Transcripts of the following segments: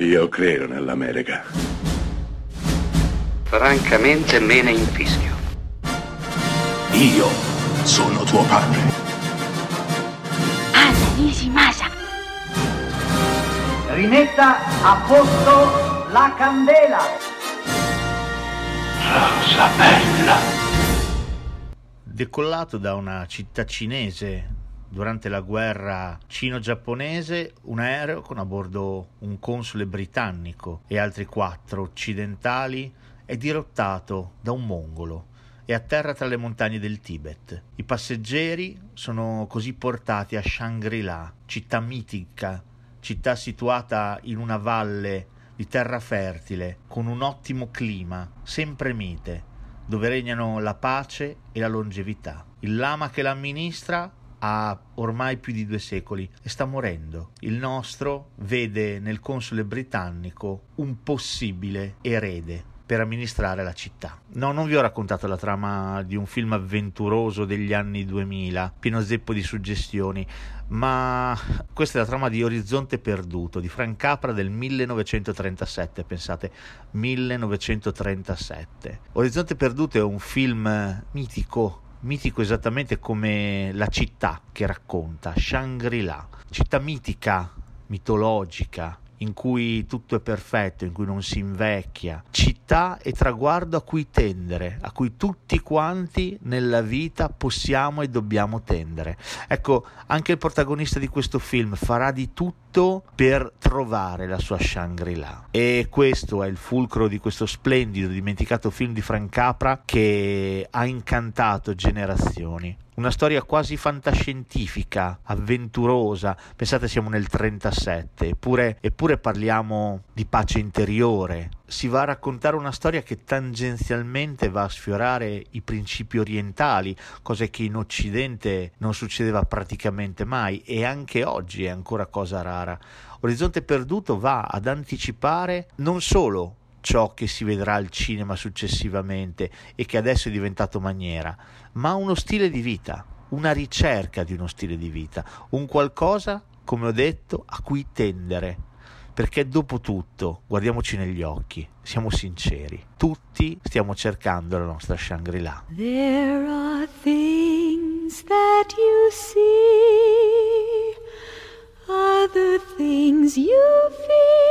Io credo nell'America. Francamente me ne infischio. Io sono tuo padre. Anna Nishimasa. Rimetta a posto la candela. Rosa bella. Decollato da una città cinese durante la guerra cino-giapponese un aereo con a bordo un console britannico e altri quattro occidentali è dirottato da un mongolo e atterra tra le montagne del Tibet. I passeggeri sono così portati a Shangri-La, città mitica, città situata in una valle di terra fertile, con un ottimo clima, sempre mite, dove regnano la pace e la longevità. Il lama che l'amministra ha ormai più di due secoli e sta morendo. Il nostro vede nel console britannico un possibile erede per amministrare la città. No, non vi ho raccontato la trama di un film avventuroso degli anni 2000, pieno zeppo di suggestioni, ma questa è la trama di Orizzonte Perduto di Frank Capra del 1937, pensate, 1937. Orizzonte Perduto è un film mitico mitico esattamente come la città che racconta, Shangri-La, città mitica, mitologica, in cui tutto è perfetto, in cui non si invecchia, città e traguardo a cui tendere, a cui tutti quanti nella vita possiamo e dobbiamo tendere. Ecco, anche il protagonista di questo film farà di tutto per trovare la sua Shangri-La. E questo è il fulcro di questo splendido, dimenticato film di Frank Capra che ha incantato generazioni una storia quasi fantascientifica, avventurosa. Pensate, siamo nel 37, eppure, eppure parliamo di pace interiore. Si va a raccontare una storia che tangenzialmente va a sfiorare i principi orientali, cosa che in Occidente non succedeva praticamente mai e anche oggi è ancora cosa rara. Orizzonte Perduto va ad anticipare non solo ciò che si vedrà al cinema successivamente e che adesso è diventato maniera, ma uno stile di vita, una ricerca di uno stile di vita, un qualcosa, come ho detto, a cui tendere. Perché dopo tutto, guardiamoci negli occhi, siamo sinceri, tutti stiamo cercando la nostra Shangri-La. There are things that you see, other things you feel.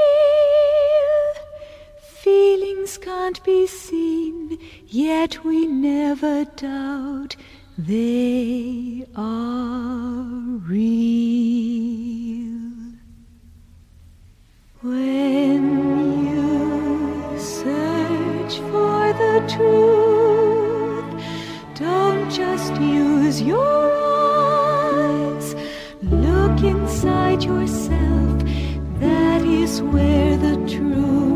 Feelings can't be seen, yet we never doubt they are real. When you search for the truth, don't just use your eyes. Look inside yourself, that is where the truth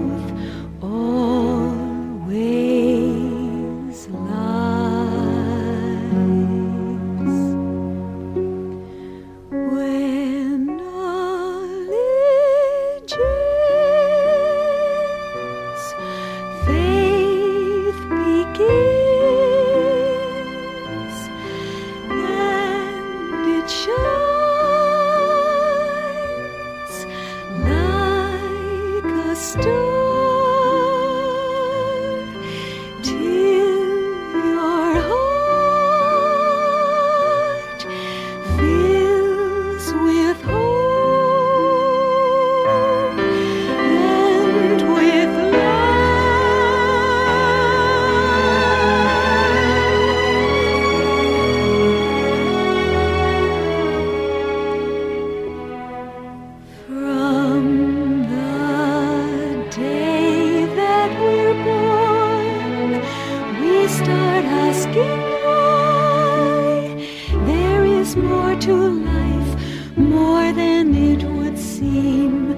start asking why. There is more to life, more than it would seem,